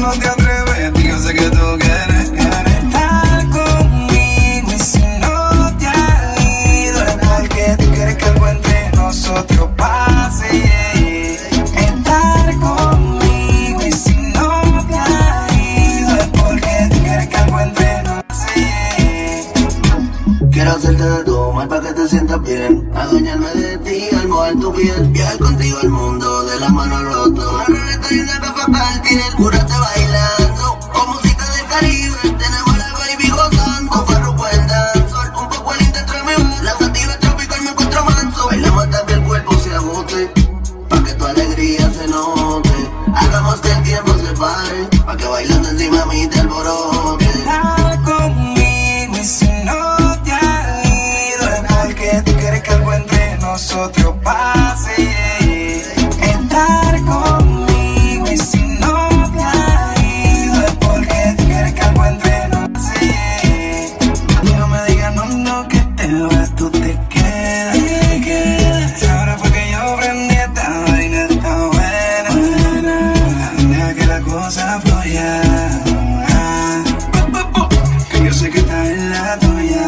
no te atreves, yo sé que tú quieres, estar conmigo y si no te ha ido es porque tú quieres que algo entre nosotros pase. Estar conmigo y si no te ha ido es porque tú quieres que algo entre nosotros Quiero hacerte de todo mal para que te sientas bien, adueñarme de ti, al mover tu piel, viajar contigo al mundo de la mano al otro y una capa partir. Cúrate bailando. Con música del Caribe. Tenemos la baby gozando. Con farruko en dancehall. Un poco el intento en mi voz. La sativa tropical me encuentro manso. Bailamos hasta que el cuerpo se agote. Pa' que tu alegría se note. Hagamos que el tiempo se pare. Pa' que bailando encima a mí te alborote. Conmigo y si no te has ido es porque tú quieres que algo entre nosotros pase. Te tú te quedas. Te. Ahora fue que yo prendí esta vaina, está buena. buena. Deja que la cosa fluya. Que yo sé que estás en la tuya.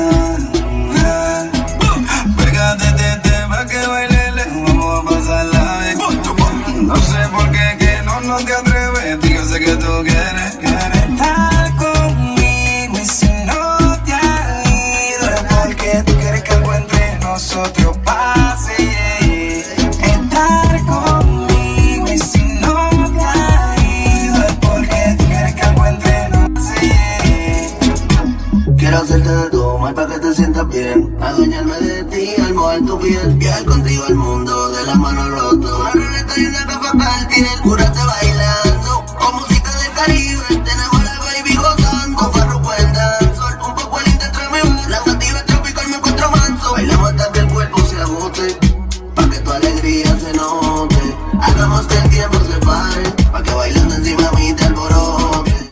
Pégate, te, pa' que bailele, vamos a pasarla bien. No sé por qué que no, no te atreves, yo sé que tú quieres Quiero hacerte de para que te sientas bien. Adueñarme de ti al mover tu piel. Viajar contigo al mundo de las manos rotas. Una ruleta y una para el piel. Curarte bailar.